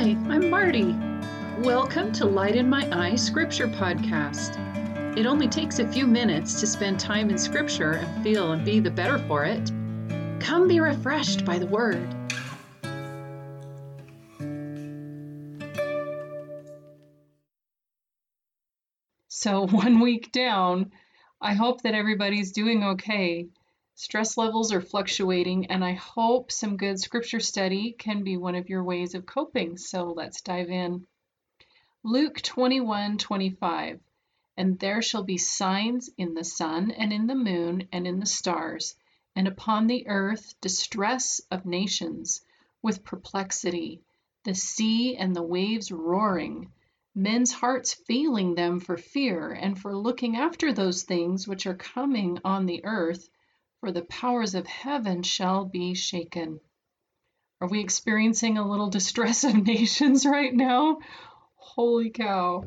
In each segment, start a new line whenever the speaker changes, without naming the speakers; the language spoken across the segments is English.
Hi, I'm Marty. Welcome to Light in My Eye Scripture Podcast. It only takes a few minutes to spend time in Scripture and feel and be the better for it. Come be refreshed by the Word. So, one week down, I hope that everybody's doing okay. Stress levels are fluctuating, and I hope some good scripture study can be one of your ways of coping. So let's dive in. Luke 21 25. And there shall be signs in the sun, and in the moon, and in the stars, and upon the earth distress of nations, with perplexity, the sea and the waves roaring, men's hearts failing them for fear, and for looking after those things which are coming on the earth for the powers of heaven shall be shaken. Are we experiencing a little distress of nations right now? Holy cow.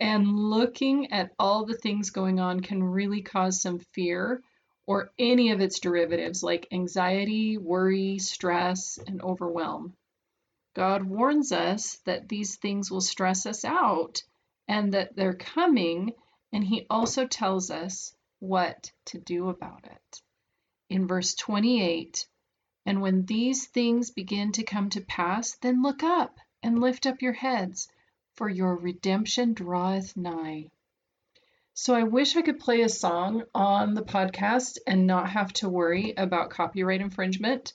And looking at all the things going on can really cause some fear or any of its derivatives like anxiety, worry, stress, and overwhelm. God warns us that these things will stress us out and that they're coming, and He also tells us what to do about it in verse 28 And when these things begin to come to pass, then look up and lift up your heads, for your redemption draweth nigh. So I wish I could play a song on the podcast and not have to worry about copyright infringement.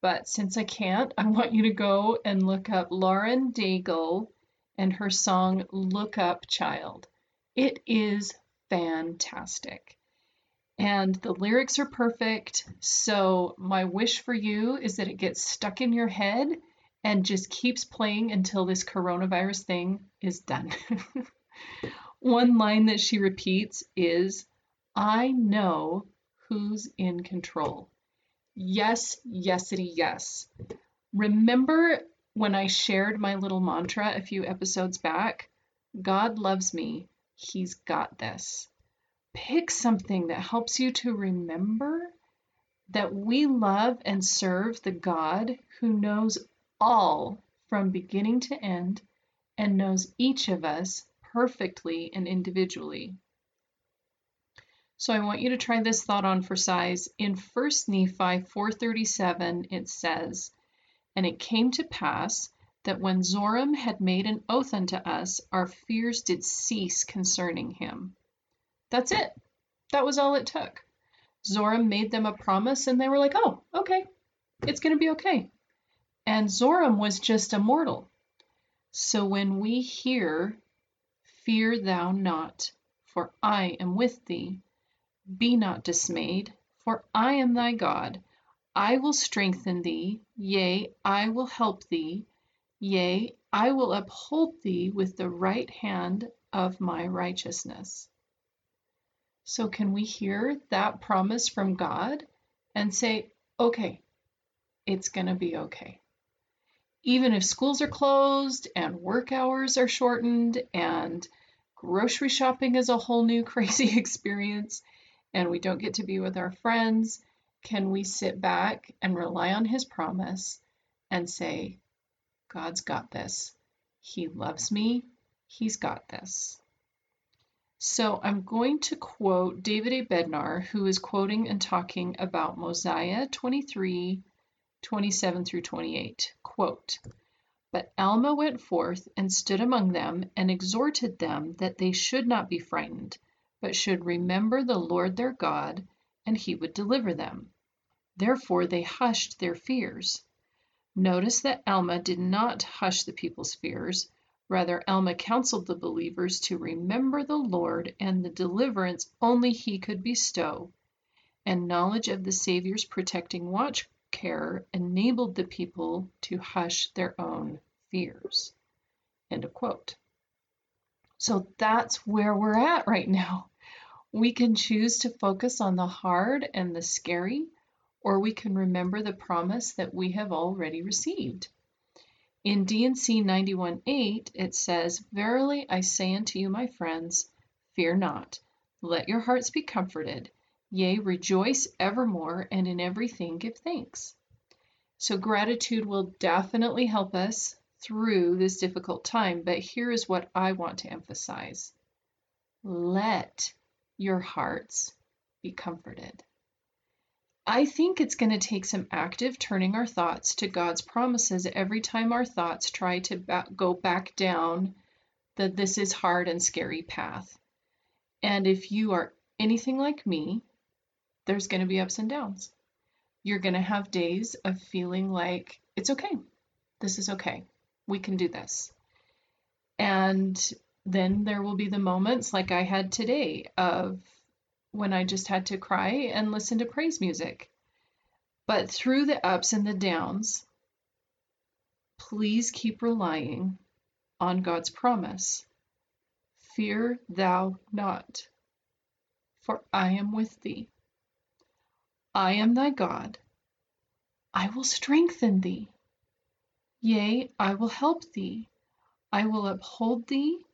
But since I can't, I want you to go and look up Lauren Daigle and her song Look Up Child. It is fantastic and the lyrics are perfect. So, my wish for you is that it gets stuck in your head and just keeps playing until this coronavirus thing is done. One line that she repeats is, I know who's in control. Yes, yesity, yes. Remember when I shared my little mantra a few episodes back? God loves me. He's got this pick something that helps you to remember that we love and serve the God who knows all from beginning to end and knows each of us perfectly and individually. So I want you to try this thought on for size. In 1 Nephi 4:37 it says, "And it came to pass that when Zoram had made an oath unto us, our fears did cease concerning him." That's it. That was all it took. Zoram made them a promise and they were like, oh, okay, it's going to be okay. And Zoram was just a mortal. So when we hear, Fear thou not, for I am with thee, be not dismayed, for I am thy God. I will strengthen thee, yea, I will help thee, yea, I will uphold thee with the right hand of my righteousness. So, can we hear that promise from God and say, okay, it's going to be okay? Even if schools are closed and work hours are shortened and grocery shopping is a whole new crazy experience and we don't get to be with our friends, can we sit back and rely on His promise and say, God's got this? He loves me. He's got this. So I'm going to quote David A. Bednar, who is quoting and talking about Mosiah 23, 27 through 28. Quote, But Alma went forth and stood among them and exhorted them that they should not be frightened, but should remember the Lord their God, and he would deliver them. Therefore they hushed their fears. Notice that Alma did not hush the people's fears, Rather, Alma counseled the believers to remember the Lord and the deliverance only He could bestow, and knowledge of the Savior's protecting watch care enabled the people to hush their own fears. End of quote. So that's where we're at right now. We can choose to focus on the hard and the scary, or we can remember the promise that we have already received. In D&C 91.8 it says, Verily I say unto you, my friends, fear not. Let your hearts be comforted. Yea, rejoice evermore, and in everything give thanks. So gratitude will definitely help us through this difficult time. But here is what I want to emphasize let your hearts be comforted. I think it's going to take some active turning our thoughts to God's promises every time our thoughts try to back, go back down the this is hard and scary path. And if you are anything like me, there's going to be ups and downs. You're going to have days of feeling like it's okay. This is okay. We can do this. And then there will be the moments like I had today of when I just had to cry and listen to praise music. But through the ups and the downs, please keep relying on God's promise. Fear thou not, for I am with thee. I am thy God. I will strengthen thee. Yea, I will help thee. I will uphold thee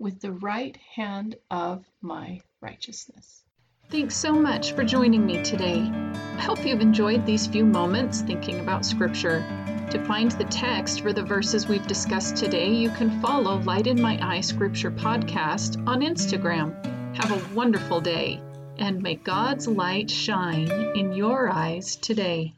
with the right hand of my righteousness. Thanks so much for joining me today. I hope you've enjoyed these few moments thinking about Scripture. To find the text for the verses we've discussed today, you can follow Light in My Eye Scripture Podcast on Instagram. Have a wonderful day, and may God's light shine in your eyes today.